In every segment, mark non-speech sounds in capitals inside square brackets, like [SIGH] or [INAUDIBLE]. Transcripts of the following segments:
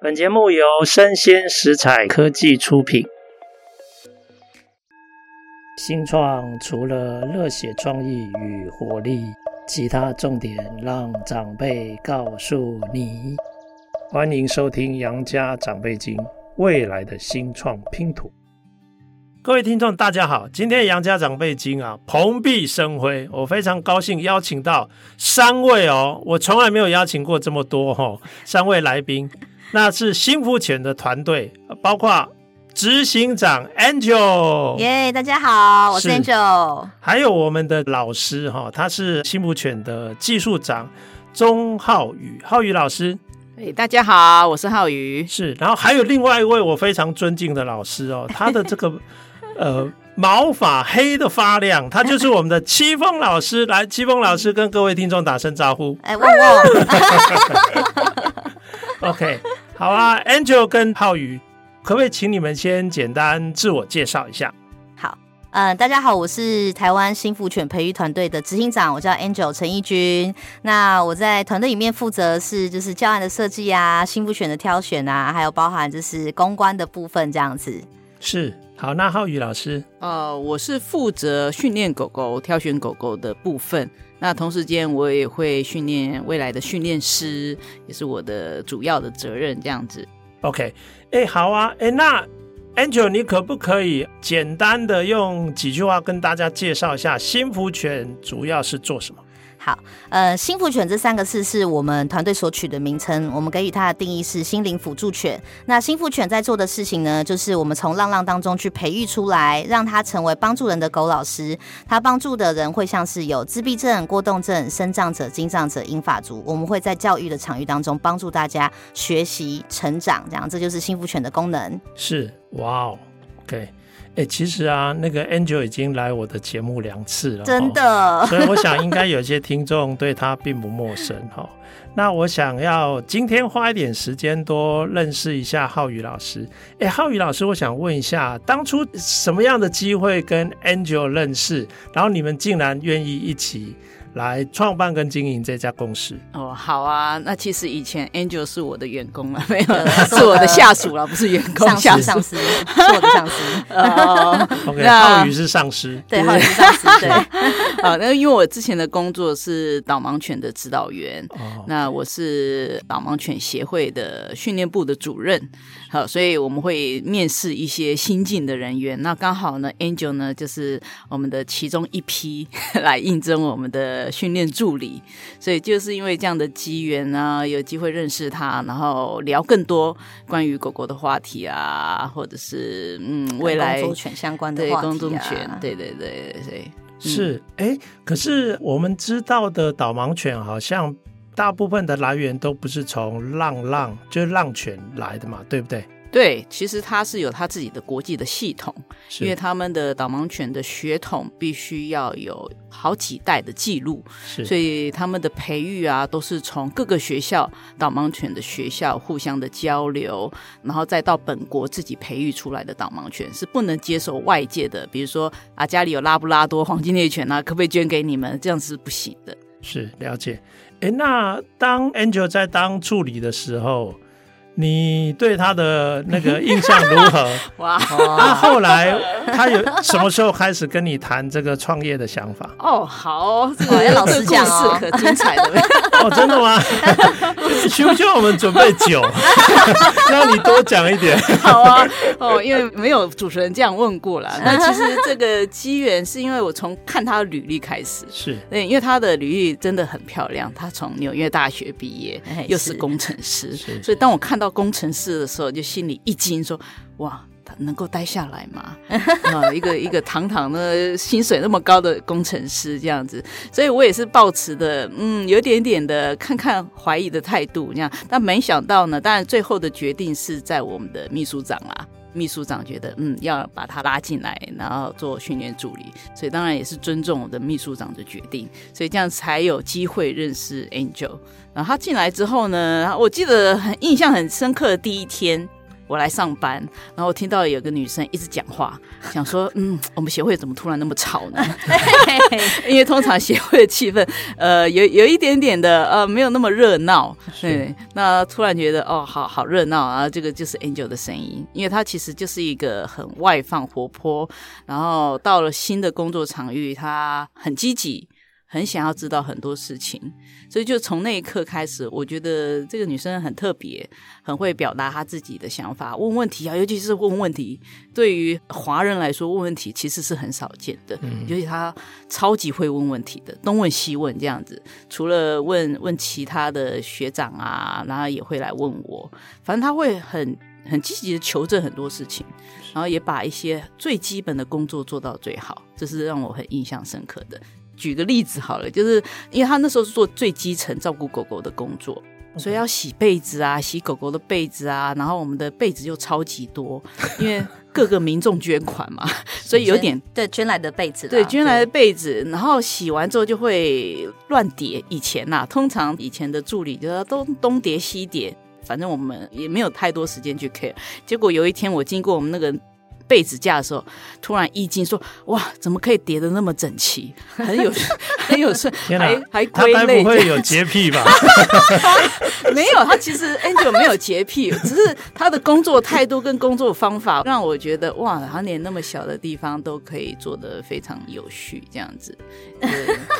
本节目由生鲜食材科技出品。新创除了热血创意与活力，其他重点让长辈告诉你。欢迎收听《杨家长辈经》，未来的新创拼图。各位听众，大家好！今天《杨家长辈经》啊，蓬荜生辉，我非常高兴邀请到三位哦，我从来没有邀请过这么多哦，三位来宾，那是新福犬的团队，包括执行长 Angel，耶，yeah, 大家好，我是 Angel，还有我们的老师哈，他是新福犬的技术长钟浩宇，浩宇老师，哎，大家好，我是浩宇，是，然后还有另外一位我非常尊敬的老师哦，[LAUGHS] 他的这个。呃，毛发黑的发亮，他就是我们的戚风老师。来，戚风老师跟各位听众打声招呼。哎，汪汪。[LAUGHS] OK，好啊，Angel 跟浩宇，可不可以请你们先简单自我介绍一下？好，嗯、呃，大家好，我是台湾新福犬培育团队的执行长，我叫 Angel 陈义军。那我在团队里面负责是就是教案的设计啊，新福犬的挑选啊，还有包含就是公关的部分这样子。是。好，那浩宇老师，呃，我是负责训练狗狗、挑选狗狗的部分。那同时间，我也会训练未来的训练师，也是我的主要的责任。这样子。OK，哎，好啊，哎，那 Angel，你可不可以简单的用几句话跟大家介绍一下新福犬主要是做什么？好，呃，新福犬这三个字是我们团队所取的名称。我们给予它的定义是心灵辅助犬。那新福犬在做的事情呢，就是我们从浪浪当中去培育出来，让它成为帮助人的狗老师。它帮助的人会像是有自闭症、过动症、身障者、精障者、英法族。我们会在教育的场域当中帮助大家学习成长，这样这就是新福犬的功能。是，哇哦，OK。哎、欸，其实啊，那个 Angel 已经来我的节目两次了，真的，所以我想应该有些听众对他并不陌生哈。那我想要今天花一点时间多认识一下浩宇老师。哎、欸，浩宇老师，我想问一下，当初什么样的机会跟 Angel 认识，然后你们竟然愿意一起？来创办跟经营这家公司哦，好啊。那其实以前 Angel 是我的员工了，[LAUGHS] 没有，是我的下属了，不是员工，上司，上司，[LAUGHS] 是我的上司。哦，OK，浩宇是上司，对，浩宇是上司，[LAUGHS] 对。好，那因为我之前的工作是导盲犬的指导员，哦，那我是导盲犬协会的训练部的主任。好，所以我们会面试一些新进的人员。那刚好呢，Angel 呢就是我们的其中一批来应征我们的训练助理。所以就是因为这样的机缘呢，有机会认识他，然后聊更多关于狗狗的话题啊，或者是嗯未来犬相关的话题啊，对，工作犬，对对对对，是哎，可是我们知道的导盲犬好像。大部分的来源都不是从浪浪，就是浪犬来的嘛，对不对？对，其实它是有它自己的国际的系统，因为他们的导盲犬的血统必须要有好几代的记录，所以他们的培育啊，都是从各个学校导盲犬的学校互相的交流，然后再到本国自己培育出来的导盲犬是不能接受外界的，比如说啊，家里有拉布拉多、黄金猎犬啊，可不可以捐给你们？这样是不行的。是了解。哎，那当 Angel 在当助理的时候，你对他的那个印象如何？[LAUGHS] 哇！那后来他有什么时候开始跟你谈这个创业的想法？哦，好，这个老师讲哦，可精彩的 [LAUGHS] 哦，真的吗？[LAUGHS] 需不需要我们准备酒？让你多讲一点。好啊，哦，因为没有主持人这样问过了。那其实这个机缘是因为我从看他的履历开始，是对，因为他的履历真的很漂亮。他从纽约大学毕业，又是工程师，所以当我看到。工程师的时候，就心里一惊，说：“哇，他能够待下来吗？[LAUGHS] 啊，一个一个堂堂的薪水那么高的工程师这样子，所以我也是抱持的，嗯，有点点的看看怀疑的态度，那样。但没想到呢，当然最后的决定是在我们的秘书长啦。秘书长觉得，嗯，要把他拉进来，然后做训练助理，所以当然也是尊重我的秘书长的决定，所以这样才有机会认识 Angel。然后他进来之后呢，我记得很印象很深刻的第一天，我来上班，然后我听到有个女生一直讲话，[LAUGHS] 想说，嗯，我们协会怎么突然那么吵呢？[LAUGHS] 因为通常协会的气氛，呃，有有一点点的，呃，没有那么热闹。对，那突然觉得，哦，好好热闹啊！这个就是 Angel 的声音，因为她其实就是一个很外放、活泼，然后到了新的工作场域，她很积极。很想要知道很多事情，所以就从那一刻开始，我觉得这个女生很特别，很会表达她自己的想法，问问题啊，尤其是问问题。对于华人来说，问问题其实是很少见的，嗯、尤其她超级会问问题的，东问西问这样子。除了问问其他的学长啊，然后也会来问我，反正她会很很积极的求证很多事情，然后也把一些最基本的工作做到最好，这是让我很印象深刻的。举个例子好了，就是因为他那时候是做最基层照顾狗狗的工作所以要洗被子啊，洗狗狗的被子啊，然后我们的被子又超级多，因为各个民众捐款嘛，所以有点对捐来的被子，对捐来的被子，然后洗完之后就会乱叠。以前呐、啊，通常以前的助理就是东东叠西叠，反正我们也没有太多时间去 care。结果有一天我经过我们那个。被子架的时候，突然一惊说：“哇，怎么可以叠的那么整齐？[LAUGHS] 很有很有顺，还还归类。”他该不会有洁癖吧？[LAUGHS] 没有，他其实 Angel 没有洁癖，[LAUGHS] 只是他的工作态度跟工作方法让我觉得哇，他连那么小的地方都可以做得非常有序，这样子。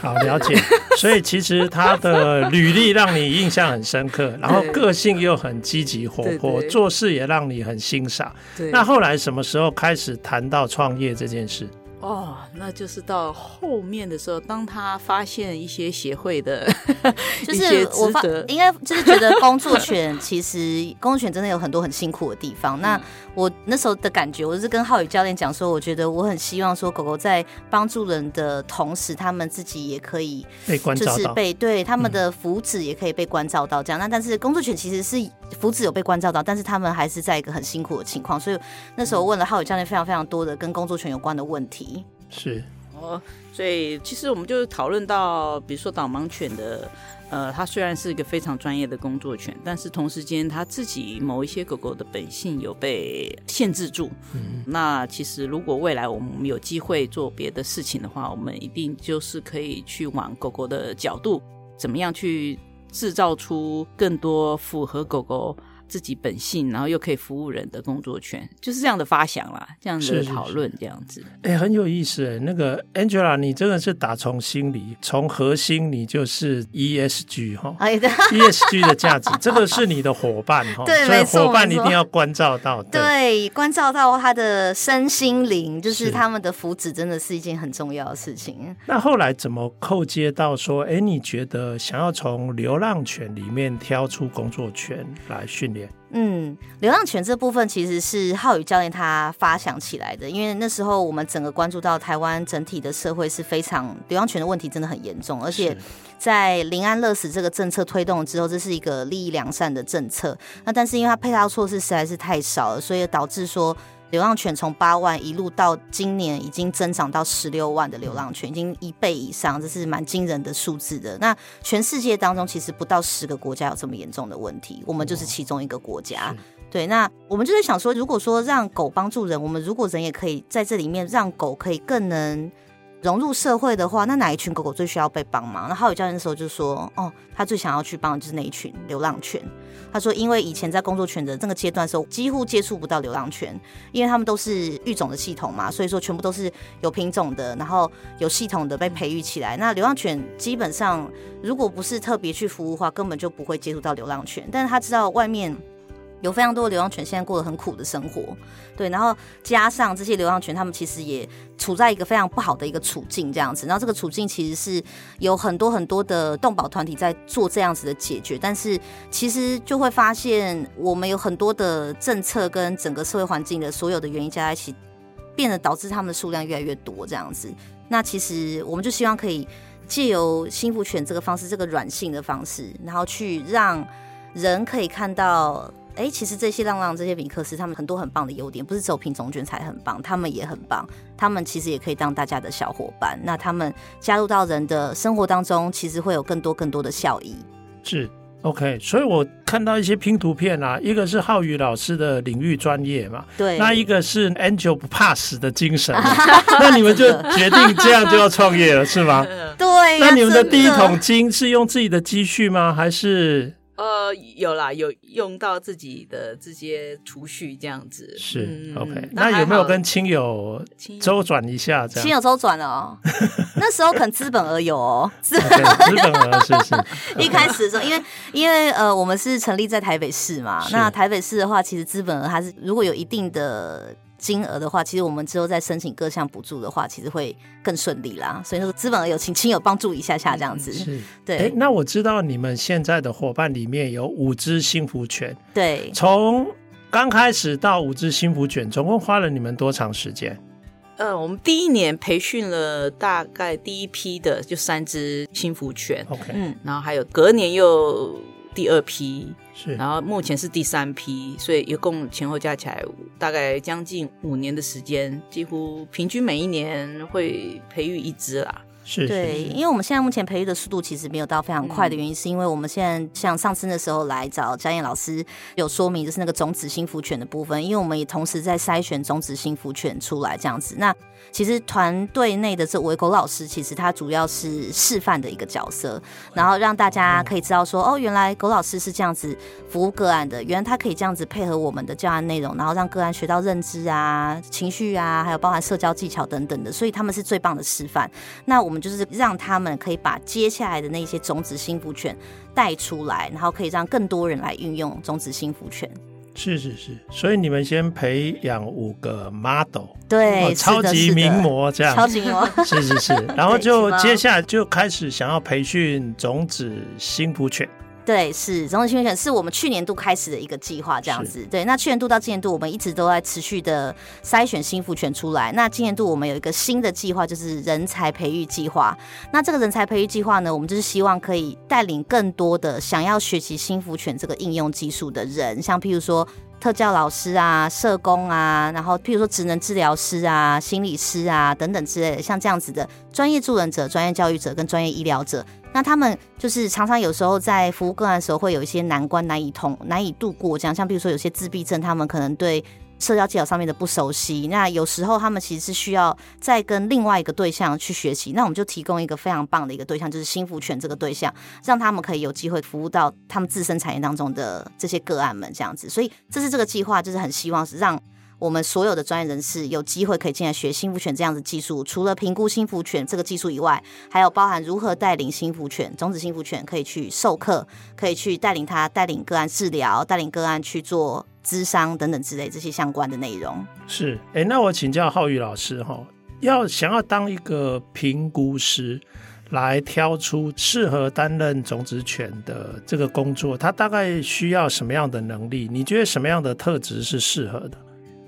好了解，所以其实他的履历让你印象很深刻，然后个性又很积极活泼，做事也让你很欣赏。那后来什么时候开始谈到创业这件事？哦，那就是到后面的时候，当他发现一些协会的，[LAUGHS] 就是我发应该就是觉得工作犬其实工作犬真的有很多很辛苦的地方。那我那时候的感觉，我就是跟浩宇教练讲说，我觉得我很希望说，狗狗在帮助人的同时，他们自己也可以被关照到，就是被对他们的福祉也可以被关照到这样。那但是工作犬其实是福祉有被关照到，但是他们还是在一个很辛苦的情况。所以那时候问了浩宇教练非常非常多的跟工作犬有关的问题。是哦，所以其实我们就讨论到，比如说导盲犬的，呃，它虽然是一个非常专业的工作犬，但是同时间它自己某一些狗狗的本性有被限制住。嗯，那其实如果未来我们有机会做别的事情的话，我们一定就是可以去往狗狗的角度，怎么样去制造出更多符合狗狗。自己本性，然后又可以服务人的工作圈，就是这样的发想啦，这样子的讨论，这样子，哎、欸，很有意思哎。那个 Angela，你真的是打从心里，从核心，你就是 ESG 哈，ESG 的价值，这个是你的伙伴哈，[LAUGHS] 对，所以伙伴一定要关照到，对，对，关照到他的身心灵，就是他们的福祉，真的是一件很重要的事情。那后来怎么扣接到说，哎，你觉得想要从流浪犬里面挑出工作犬来训练？嗯，流浪犬这部分其实是浩宇教练他发想起来的，因为那时候我们整个关注到台湾整体的社会是非常流浪犬的问题真的很严重，而且在临安乐死这个政策推动之后，这是一个利益良善的政策，那但是因为它配套措施实在是太少了，所以导致说。流浪犬从八万一路到今年已经增长到十六万的流浪犬，已经一倍以上，这是蛮惊人的数字的。那全世界当中其实不到十个国家有这么严重的问题，我们就是其中一个国家。对，那我们就是想说，如果说让狗帮助人，我们如果人也可以在这里面让狗可以更能融入社会的话，那哪一群狗狗最需要被帮忙？那浩宇教练的时候就说，哦，他最想要去帮的就是那一群流浪犬。他说：“因为以前在工作犬的这个阶段的时候，几乎接触不到流浪犬，因为他们都是育种的系统嘛，所以说全部都是有品种的，然后有系统的被培育起来。那流浪犬基本上，如果不是特别去服务的话，根本就不会接触到流浪犬。但是他知道外面。”有非常多的流浪犬现在过得很苦的生活，对，然后加上这些流浪犬，他们其实也处在一个非常不好的一个处境，这样子。然后这个处境其实是有很多很多的动保团体在做这样子的解决，但是其实就会发现，我们有很多的政策跟整个社会环境的所有的原因加在一起，变得导致他们的数量越来越多这样子。那其实我们就希望可以借由幸福犬这个方式，这个软性的方式，然后去让人可以看到。哎，其实这些浪浪、这些米克斯，他们很多很棒的优点，不是只有品种犬才很棒，他们也很棒。他们其实也可以当大家的小伙伴。那他们加入到人的生活当中，其实会有更多更多的效益。是，OK，所以我看到一些拼图片啊，一个是浩宇老师的领域专业嘛，对，那一个是 Angel 不怕死的精神，[LAUGHS] 那你们就决定这样就要创业了，是吗？[LAUGHS] 对，那你们的第一桶金是用自己的积蓄吗？还是？呃，有啦，有用到自己的这些储蓄这样子，是、嗯、OK。那有没有跟亲友周转一下这样？亲友周转哦，[LAUGHS] 那时候可能资本额有哦，资、okay, 本额是是。[LAUGHS] 一开始的时候，因为因为呃，我们是成立在台北市嘛，那台北市的话，其实资本额还是如果有一定的。金额的话，其实我们之后再申请各项补助的话，其实会更顺利啦。所以说，资本额有请亲友帮助一下下这样子。是，[LAUGHS] 对。哎，那我知道你们现在的伙伴里面有五只幸福犬。对。从刚开始到五只幸福犬，总共花了你们多长时间？呃，我们第一年培训了大概第一批的就三只幸福犬。OK。嗯，然后还有隔年又。第二批是，然后目前是第三批，所以一共前后加起来大概将近五年的时间，几乎平均每一年会培育一只啦。是，对，因为我们现在目前培育的速度其实没有到非常快的原因，是因为我们现在像上次的时候来找佳燕老师有说明，就是那个种子幸福犬的部分，因为我们也同时在筛选种子幸福犬出来这样子。那其实团队内的这位狗老师，其实他主要是示范的一个角色，然后让大家可以知道说，哦，原来狗老师是这样子服务个案的，原来他可以这样子配合我们的教案内容，然后让个案学到认知啊、情绪啊，还有包含社交技巧等等的，所以他们是最棒的示范。那我们。就是让他们可以把接下来的那些种子幸福犬带出来，然后可以让更多人来运用种子幸福权。是是是，所以你们先培养五个 model，对，超级名模这样，超级名模，[LAUGHS] 是是是，然后就 [LAUGHS] 接下来就开始想要培训种子幸福犬。对，是种子幸福犬是我们去年度开始的一个计划，这样子。对，那去年度到今年度，我们一直都在持续的筛选新福权出来。那今年度我们有一个新的计划，就是人才培育计划。那这个人才培育计划呢，我们就是希望可以带领更多的想要学习新福权这个应用技术的人，像譬如说特教老师啊、社工啊，然后譬如说职能治疗师啊、心理师啊等等之类的，像这样子的专业助人者、专业教育者跟专业医疗者。那他们就是常常有时候在服务个案的时候，会有一些难关难以通难以度过，这样像比如说有些自闭症，他们可能对社交技巧上面的不熟悉，那有时候他们其实是需要再跟另外一个对象去学习，那我们就提供一个非常棒的一个对象，就是幸福犬这个对象，让他们可以有机会服务到他们自身产业当中的这些个案们这样子，所以这是这个计划，就是很希望是让。我们所有的专业人士有机会可以进来学幸福犬这样的技术，除了评估幸福犬这个技术以外，还有包含如何带领幸福犬、种子幸福犬可以去授课，可以去带领他带领个案治疗，带领个案去做咨商等等之类这些相关的内容。是，哎，那我请教浩宇老师哈，要想要当一个评估师，来挑出适合担任种子犬的这个工作，他大概需要什么样的能力？你觉得什么样的特质是适合的？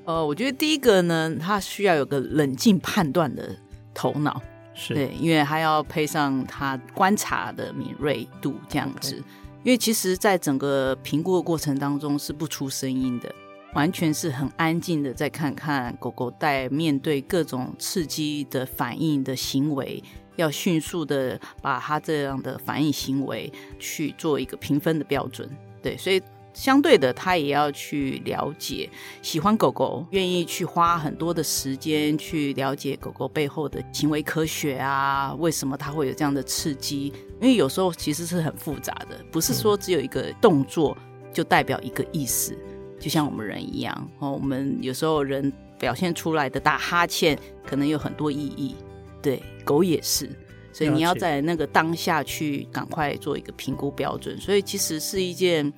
呃，我觉得第一个呢，他需要有个冷静判断的头脑，是对，因为他要配上他观察的敏锐度这样子。Okay. 因为其实，在整个评估的过程当中是不出声音的，完全是很安静的，在看看狗狗在面对各种刺激的反应的行为，要迅速的把它这样的反应行为去做一个评分的标准。对，所以。相对的，他也要去了解喜欢狗狗，愿意去花很多的时间去了解狗狗背后的行为科学啊，为什么它会有这样的刺激？因为有时候其实是很复杂的，不是说只有一个动作就代表一个意思。就像我们人一样，哦，我们有时候人表现出来的打哈欠可能有很多意义，对，狗也是，所以你要在那个当下去赶快做一个评估标准。所以其实是一件。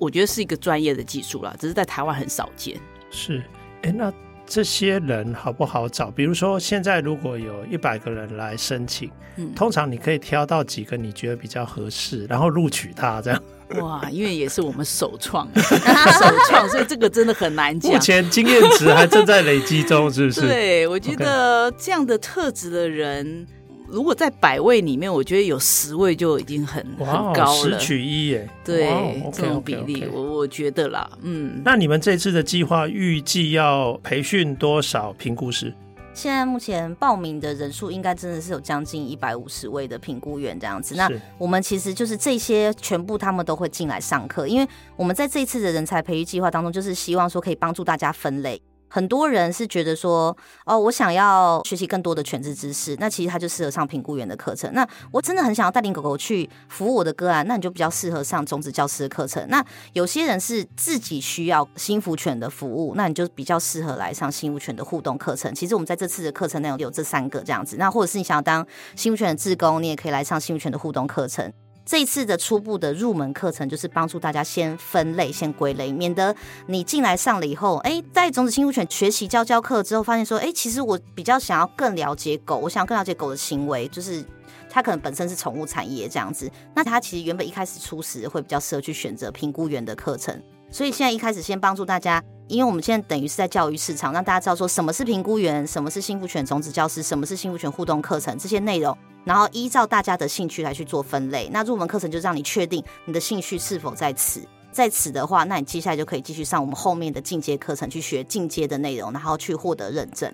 我觉得是一个专业的技术啦，只是在台湾很少见。是，哎，那这些人好不好找？比如说，现在如果有一百个人来申请，嗯，通常你可以挑到几个你觉得比较合适，然后录取他这样。哇，因为也是我们首创，[LAUGHS] 首创，所以这个真的很难讲。目前经验值还正在累积中，是不是？[LAUGHS] 对，我觉得这样的特质的人。如果在百位里面，我觉得有十位就已经很很高了，十取一耶。对，wow, okay, 这种比例，okay, okay. 我我觉得啦，嗯。那你们这次的计划预计要培训多少评估师？现在目前报名的人数应该真的是有将近一百五十位的评估员这样子。那我们其实就是这些全部他们都会进来上课，因为我们在这一次的人才培育计划当中，就是希望说可以帮助大家分类。很多人是觉得说，哦，我想要学习更多的犬只知识，那其实他就适合上评估员的课程。那我真的很想要带领狗狗去服务我的个案，那你就比较适合上种子教师的课程。那有些人是自己需要心福犬的服务，那你就比较适合来上心福犬的互动课程。其实我们在这次的课程内容有这三个这样子，那或者是你想要当心福犬的志工，你也可以来上心福犬的互动课程。这一次的初步的入门课程，就是帮助大家先分类、先归类，免得你进来上了以后，哎，在种子心福犬学习教教课之后，发现说，哎，其实我比较想要更了解狗，我想要更了解狗的行为，就是它可能本身是宠物产业这样子，那它其实原本一开始初始会比较适合去选择评估员的课程，所以现在一开始先帮助大家。因为我们现在等于是在教育市场，让大家知道说什么是评估员，什么是幸福犬种子教师，什么是幸福犬互动课程这些内容，然后依照大家的兴趣来去做分类。那入门课程就让你确定你的兴趣是否在此，在此的话，那你接下来就可以继续上我们后面的进阶课程去学进阶的内容，然后去获得认证。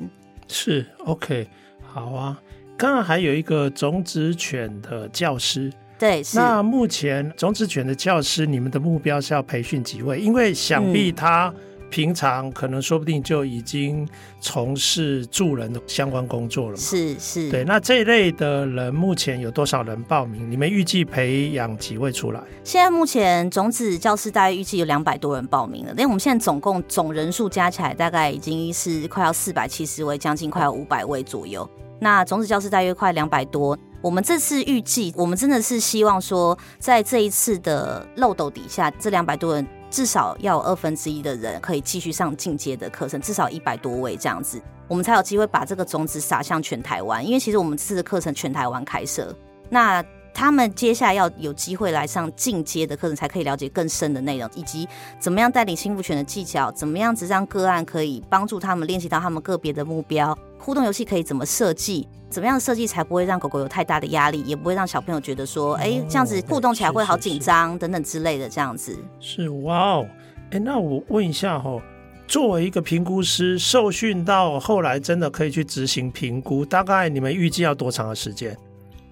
是 OK，好啊。刚刚还有一个种子犬的教师，对，是。那目前种子犬的教师，你们的目标是要培训几位？因为想必他、嗯。平常可能说不定就已经从事助人的相关工作了嘛。是是，对。那这一类的人目前有多少人报名？你们预计培养几位出来？现在目前种子教师大概预计有两百多人报名了，因为我们现在总共总人数加起来大概已经是快要四百七十位，将近快要五百位左右。那种子教室大约快两百多。我们这次预计，我们真的是希望说，在这一次的漏斗底下，这两百多人。至少要有二分之一的人可以继续上进阶的课程，至少一百多位这样子，我们才有机会把这个种子撒向全台湾。因为其实我们这次的课程全台湾开设，那他们接下来要有机会来上进阶的课程，才可以了解更深的内容，以及怎么样带领幸福犬的技巧，怎么样子让个案可以帮助他们练习到他们个别的目标。互动游戏可以怎么设计？怎么样的设计才不会让狗狗有太大的压力，也不会让小朋友觉得说，哎、欸，这样子互动起来会好紧张等等之类的，这样子。是哇哦，哎、欸，那我问一下哈，作为一个评估师，受训到后来真的可以去执行评估，大概你们预计要多长的时间？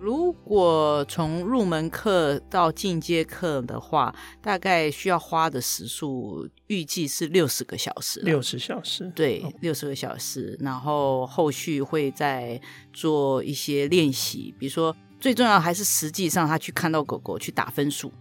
如果从入门课到进阶课的话，大概需要花的时数预计是六十个小时。六十小时，对，六十个小时。然后后续会再做一些练习，比如说最重要还是实际上他去看到狗狗去打分数。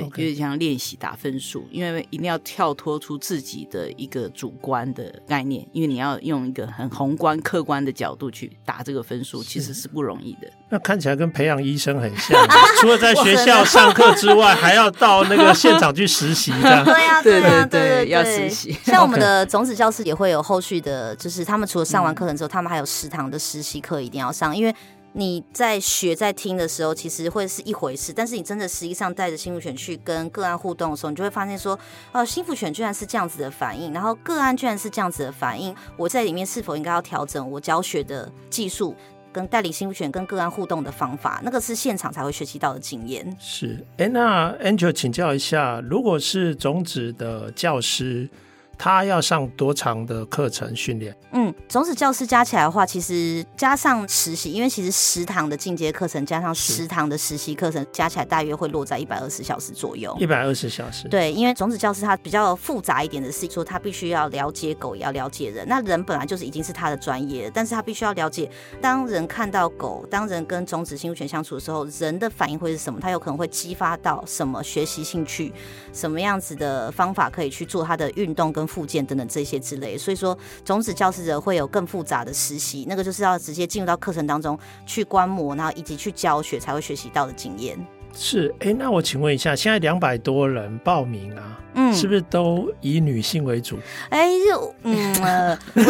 对，有点像练习打分数，因为一定要跳脱出自己的一个主观的概念，因为你要用一个很宏观、客观的角度去打这个分数，其实是不容易的。那看起来跟培养医生很像，[LAUGHS] 除了在学校上课之外，还要到那个现场去实习，这样。[LAUGHS] 对呀，对呀，对对，要实习。像我们的种子教室也会有后续的，就是他们除了上完课程之后，他们还有食堂的实习课一定要上，因为。你在学在听的时候，其实会是一回事，但是你真的实际上带着心福犬去跟个案互动的时候，你就会发现说，哦，心福犬居然是这样子的反应，然后个案居然是这样子的反应，我在里面是否应该要调整我教学的技术，跟带领心福犬跟个案互动的方法，那个是现场才会学习到的经验。是，哎，那 Angel 请教一下，如果是种子的教师。他要上多长的课程训练？嗯，种子教师加起来的话，其实加上实习，因为其实十堂的进阶课程加上十堂的实习课程，加起来大约会落在一百二十小时左右。一百二十小时。对，因为种子教师他比较复杂一点的是说，他必须要了解狗，也要了解人。那人本来就是已经是他的专业，但是他必须要了解，当人看到狗，当人跟种子新物犬相处的时候，人的反应会是什么？他有可能会激发到什么学习兴趣？什么样子的方法可以去做他的运动跟附件等等这些之类，所以说种子教师者会有更复杂的实习，那个就是要直接进入到课程当中去观摩，然后以及去教学才会学习到的经验。是，哎、欸，那我请问一下，现在两百多人报名啊，嗯，是不是都以女性为主？哎、欸，就嗯，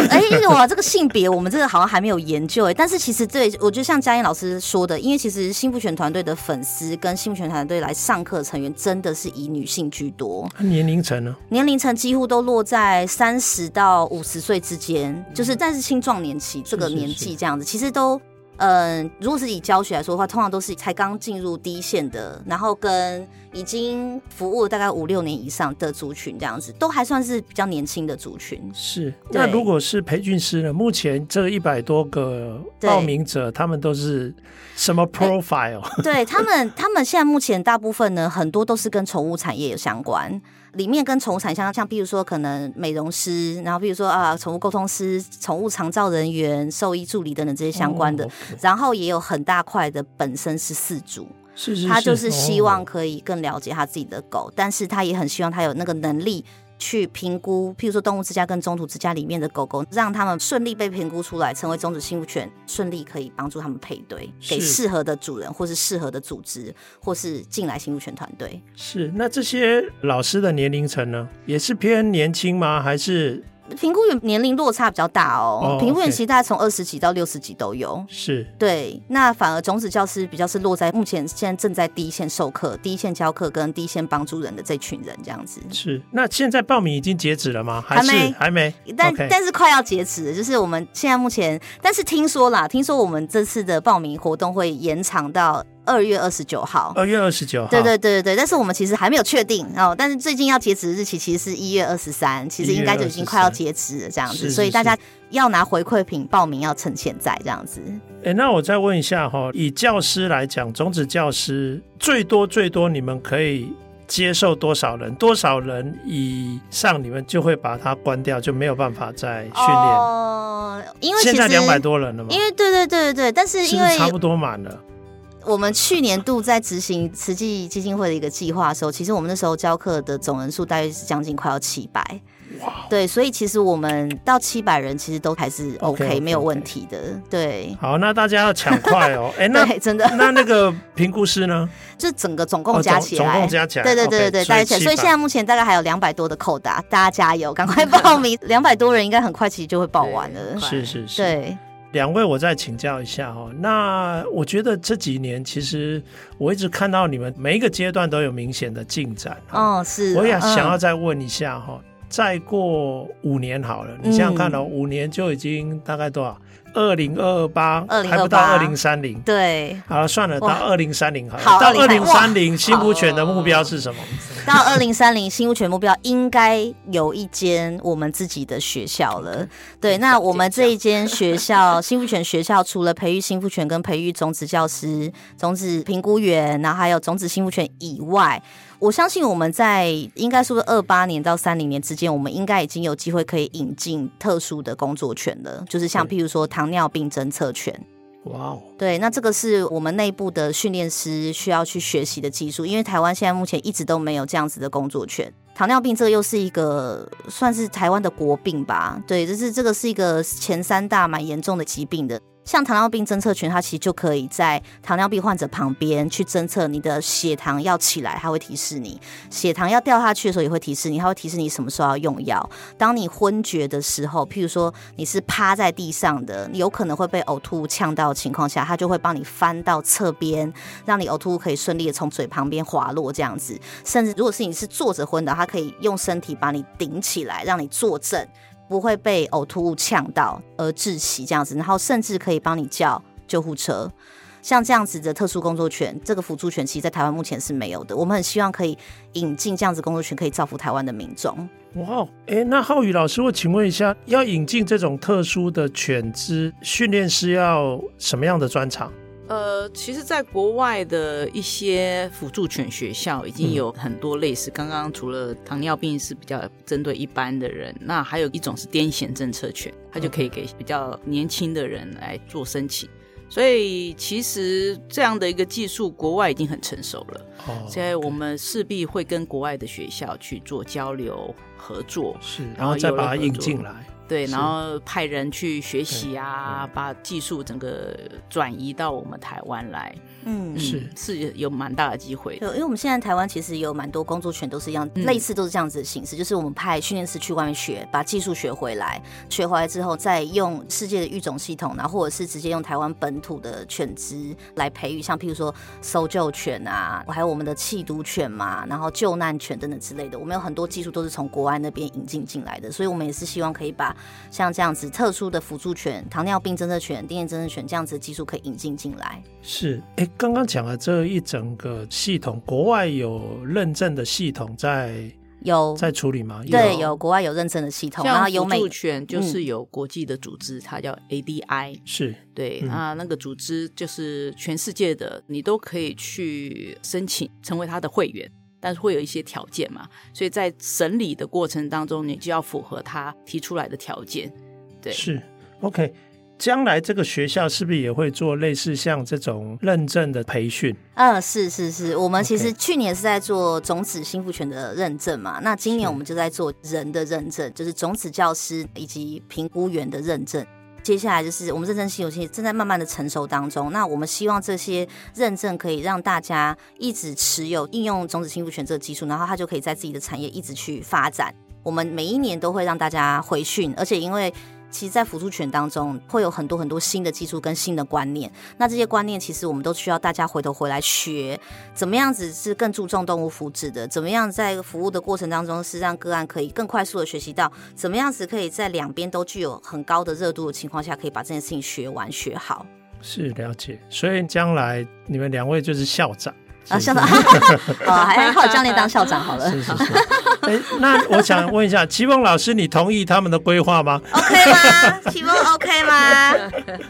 哎、欸，哇，这个性别我们这个好像还没有研究哎、欸，但是其实对，我觉得像佳音老师说的，因为其实心福犬团队的粉丝跟心福犬团队来上课成员真的是以女性居多。年龄层呢？年龄层几乎都落在三十到五十岁之间，就是但是青壮年期这个年纪这样子，其实都。嗯，如果是以教学来说的话，通常都是才刚进入第一线的，然后跟已经服务了大概五六年以上的族群这样子，都还算是比较年轻的族群。是，那如果是培训师呢？目前这一百多个报名者，他们都是什么 profile？欸、对他们，他们现在目前大部分呢，很多都是跟宠物产业有相关。里面跟宠物产业相关，像比如说可能美容师，然后比如说啊，宠物沟通师、宠物长照人员、兽医助理等等这些相关的，哦 okay、然后也有很大块的本身是饲主，是是是，他就是希望可以更了解他自己的狗，哦、但是他也很希望他有那个能力。去评估，譬如说动物之家跟中途之家里面的狗狗，让他们顺利被评估出来，成为终止幸福犬，顺利可以帮助他们配对，给适合的主人，或是适合的组织，或是进来幸福犬团队。是，那这些老师的年龄层呢，也是偏年轻吗？还是？评估员年龄落差比较大哦，评估员其实大概从二十几到六十几都有。是，对，那反而种子教师比较是落在目前现在正在第一线授课、第一线教课跟第一线帮助人的这群人这样子。是，那现在报名已经截止了吗？还没？还没，但 Okay 但是快要截止了，就是我们现在目前，但是听说啦，听说我们这次的报名活动会延长到。二月二十九号，二月二十九号，对对对对对，但是我们其实还没有确定哦。但是最近要截止的日期其实是一月二十三，其实应该就已经快要截止了这样子，所以大家要拿回馈品报名要趁现在这样子。哎，那我再问一下哈，以教师来讲，种子教师最多最多你们可以接受多少人？多少人以上你们就会把它关掉，就没有办法再训练？哦，因为现在两百多人了嘛。因为对对对对对，但是因为差不多满了。我们去年度在执行慈济基金会的一个计划的时候，其实我们那时候教课的总人数大约是将近快要七百。哇！对，所以其实我们到七百人，其实都还是 OK，, okay, okay 没有问题的。对。好，那大家要抢快哦。[LAUGHS] 哎，那真的，[LAUGHS] 那那个评估师呢？就整个总共加起来，哦、总,总共加起来，对对对对对，加起来。所以现在目前大概还有两百多的扣打，大家加油，赶快报名。[LAUGHS] 两百多人应该很快其实就会报完了。是是是。对。两位，我再请教一下哈。那我觉得这几年其实我一直看到你们每一个阶段都有明显的进展。哦，是。我也想要再问一下哈，嗯、再过五年好了，你想想看哦，五年就已经大概多少？二零二八，还不到二零三零。对，好了，算了，到二零三零好了。好，到二零三零，幸福犬的目标是什么？到二零三零，幸福犬目标应该有一间我们自己的学校了。对，那我们这一间学校，幸福犬学校，除了培育幸福犬跟培育种子教师、种子评估员，然后还有种子幸福犬以外。我相信我们在应该说二八年到三零年之间，我们应该已经有机会可以引进特殊的工作权了，就是像譬如说糖尿病侦测权。哇哦，对，那这个是我们内部的训练师需要去学习的技术，因为台湾现在目前一直都没有这样子的工作权。糖尿病这个又是一个算是台湾的国病吧？对，就是这个是一个前三大蛮严重的疾病的。像糖尿病侦测犬，它其实就可以在糖尿病患者旁边去侦测你的血糖要起来，它会提示你；血糖要掉下去的时候，也会提示你。它会提示你什么时候要用药。当你昏厥的时候，譬如说你是趴在地上的，有可能会被呕吐物呛到的情况下，它就会帮你翻到侧边，让你呕吐物可以顺利的从嘴旁边滑落这样子。甚至如果是你是坐着昏的，它可以用身体把你顶起来，让你坐正。不会被呕吐物呛到而窒息这样子，然后甚至可以帮你叫救护车。像这样子的特殊工作犬，这个辅助犬其实，在台湾目前是没有的。我们很希望可以引进这样子工作犬，可以造福台湾的民众。哇，哎，那浩宇老师，我请问一下，要引进这种特殊的犬只，训练师要什么样的专长？呃，其实，在国外的一些辅助犬学校已经有很多类似。刚刚除了糖尿病是比较针对一般的人，那还有一种是癫痫政策犬，它就可以给比较年轻的人来做申请。所以，其实这样的一个技术，国外已经很成熟了。哦，所以我们势必会跟国外的学校去做交流合作，是，然后再把它引进来。对，然后派人去学习啊，把技术整个转移到我们台湾来。嗯，是。是有蛮大的机会。对，因为我们现在台湾其实有蛮多工作犬都是一样，嗯、类似都是这样子的形式，就是我们派训练师去外面学，把技术学回来，学回来之后再用世界的育种系统，然后或者是直接用台湾本土的犬只来培育，像譬如说搜救犬啊，还有我们的弃毒犬嘛，然后救难犬等等之类的，我们有很多技术都是从国外那边引进进来的，所以我们也是希望可以把像这样子特殊的辅助犬、糖尿病侦测犬、癫痫侦测犬这样子的技术可以引进进来。是，哎，刚刚讲了这一整个系统，国外有认证的系统在。有在处理吗？对，有国外有认证的系统，然后有辅助犬就是有国际的组织，嗯、它叫 ADI，是对、嗯、啊，那个组织就是全世界的，你都可以去申请成为它的会员，但是会有一些条件嘛，所以在审理的过程当中，你就要符合他提出来的条件。对，是 OK。将来这个学校是不是也会做类似像这种认证的培训？嗯，是是是，我们其实去年是在做种子幸福犬的认证嘛，那今年我们就在做人的认证，就是种子教师以及评估员的认证。接下来就是我们认证系统正在慢慢的成熟当中，那我们希望这些认证可以让大家一直持有应用种子幸福权这个技术，然后它就可以在自己的产业一直去发展。我们每一年都会让大家回训，而且因为其实，在辅助犬当中，会有很多很多新的技术跟新的观念。那这些观念，其实我们都需要大家回头回来学，怎么样子是更注重动物福祉的？怎么样在服务的过程当中，是让个案可以更快速的学习到，怎么样子可以在两边都具有很高的热度的情况下，可以把这件事情学完学好。是了解，所以将来你们两位就是校长。啊，校长，[LAUGHS] 哦，还好教练当校长好了。是是是。哎，那我想问一下，奇峰老师，你同意他们的规划吗？OK 吗？[LAUGHS] 奇峰 OK 吗？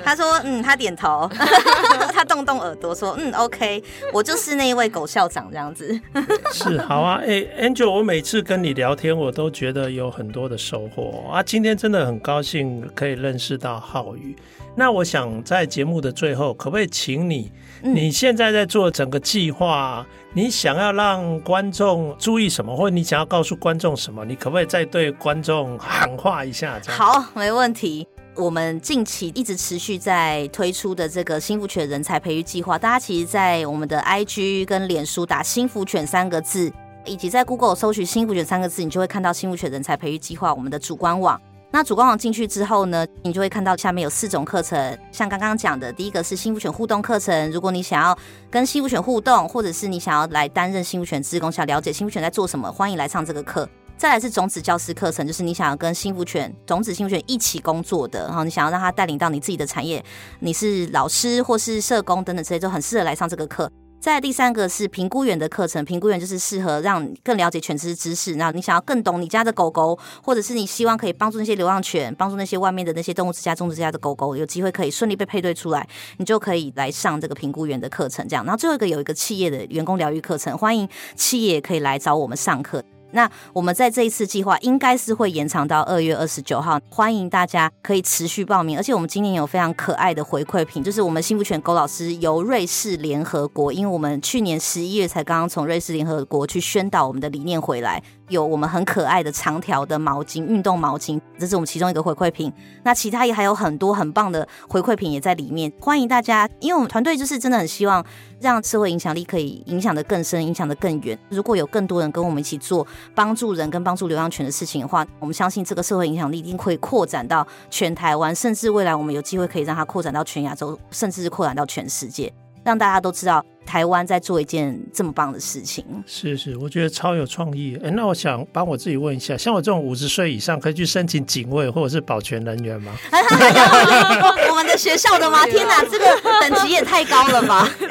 他说，嗯，他点头，[LAUGHS] 他动动耳朵说，嗯，OK，我就是那一位狗校长这样子。[LAUGHS] 是，好啊。哎，Angel，我每次跟你聊天，我都觉得有很多的收获啊。今天真的很高兴可以认识到浩宇。那我想在节目的最后，可不可以请你？你现在在做整个计划，你想要让观众注意什么，或者你想要告诉观众什么？你可不可以再对观众喊话一下？好，没问题。我们近期一直持续在推出的这个新福犬人才培育计划，大家其实，在我们的 IG 跟脸书打“新福犬”三个字，以及在 Google 搜寻“新福犬”三个字，你就会看到新福犬人才培育计划我们的主官网。那主官网进去之后呢，你就会看到下面有四种课程，像刚刚讲的，第一个是幸福犬互动课程。如果你想要跟幸福犬互动，或者是你想要来担任幸福犬志工，想了解幸福犬在做什么，欢迎来上这个课。再来是种子教师课程，就是你想要跟幸福犬、种子幸福犬一起工作的，然后你想要让他带领到你自己的产业，你是老师或是社工等等之类，就很适合来上这个课。再第三个是评估员的课程，评估员就是适合让更了解犬只知识，然后你想要更懂你家的狗狗，或者是你希望可以帮助那些流浪犬，帮助那些外面的那些动物之家、种植之家的狗狗有机会可以顺利被配对出来，你就可以来上这个评估员的课程。这样，然后最后一个有一个企业的员工疗愈课程，欢迎企业可以来找我们上课。那我们在这一次计划应该是会延长到二月二十九号，欢迎大家可以持续报名。而且我们今年有非常可爱的回馈品，就是我们幸福犬狗老师由瑞士联合国，因为我们去年十一月才刚刚从瑞士联合国去宣导我们的理念回来。有我们很可爱的长条的毛巾，运动毛巾，这是我们其中一个回馈品。那其他也还有很多很棒的回馈品也在里面，欢迎大家。因为我们团队就是真的很希望让社会影响力可以影响得更深，影响得更远。如果有更多人跟我们一起做帮助人跟帮助流浪犬的事情的话，我们相信这个社会影响力一定会扩展到全台湾，甚至未来我们有机会可以让它扩展到全亚洲，甚至是扩展到全世界。让大家都知道台湾在做一件这么棒的事情，是是，我觉得超有创意。哎，那我想帮我自己问一下，像我这种五十岁以上可以去申请警卫或者是保全人员吗？[LAUGHS] 我们的学校的吗？天哪，这个等级也太高了吧！[LAUGHS] [LAUGHS]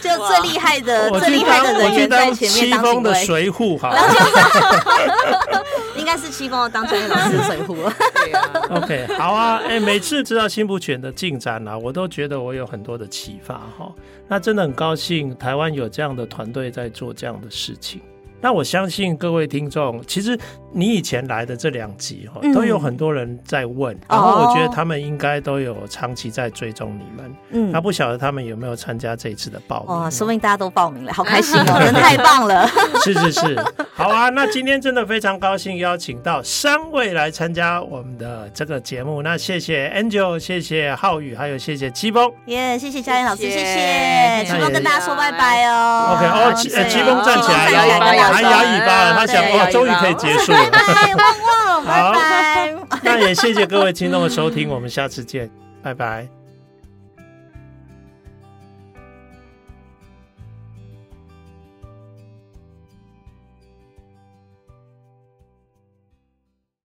就最厉害的、最厉害的人员在前面当警卫。的随扈好。应该是七峰当专业老师随扈了。对啊。OK，好啊。哎，每次知道心辅犬的进展啊，我都觉得我有很多的启发哈。那真的很高兴，台湾有这样的团队在做这样的事情。那我相信各位听众，其实你以前来的这两集哈，都有很多人在问，嗯、然后我觉得他们应该都有长期在追踪你们。嗯，那不晓得他们有没有参加这一次的报名？哇，说不定大家都报名了，好开心哦，[LAUGHS] 人太棒了。[LAUGHS] 是是是，好啊，那今天真的非常高兴邀请到三位来参加我们的这个节目。那谢谢 Angel，谢谢浩宇，还有谢谢七峰。耶，谢谢嘉玲老师，谢谢七峰跟大家说拜拜哦。OK，哦，七七峰站起来。还摇尾巴了，他想哇，终于可以结束了。拜拜。那也谢谢各位听众的收听，我们下次见，拜拜。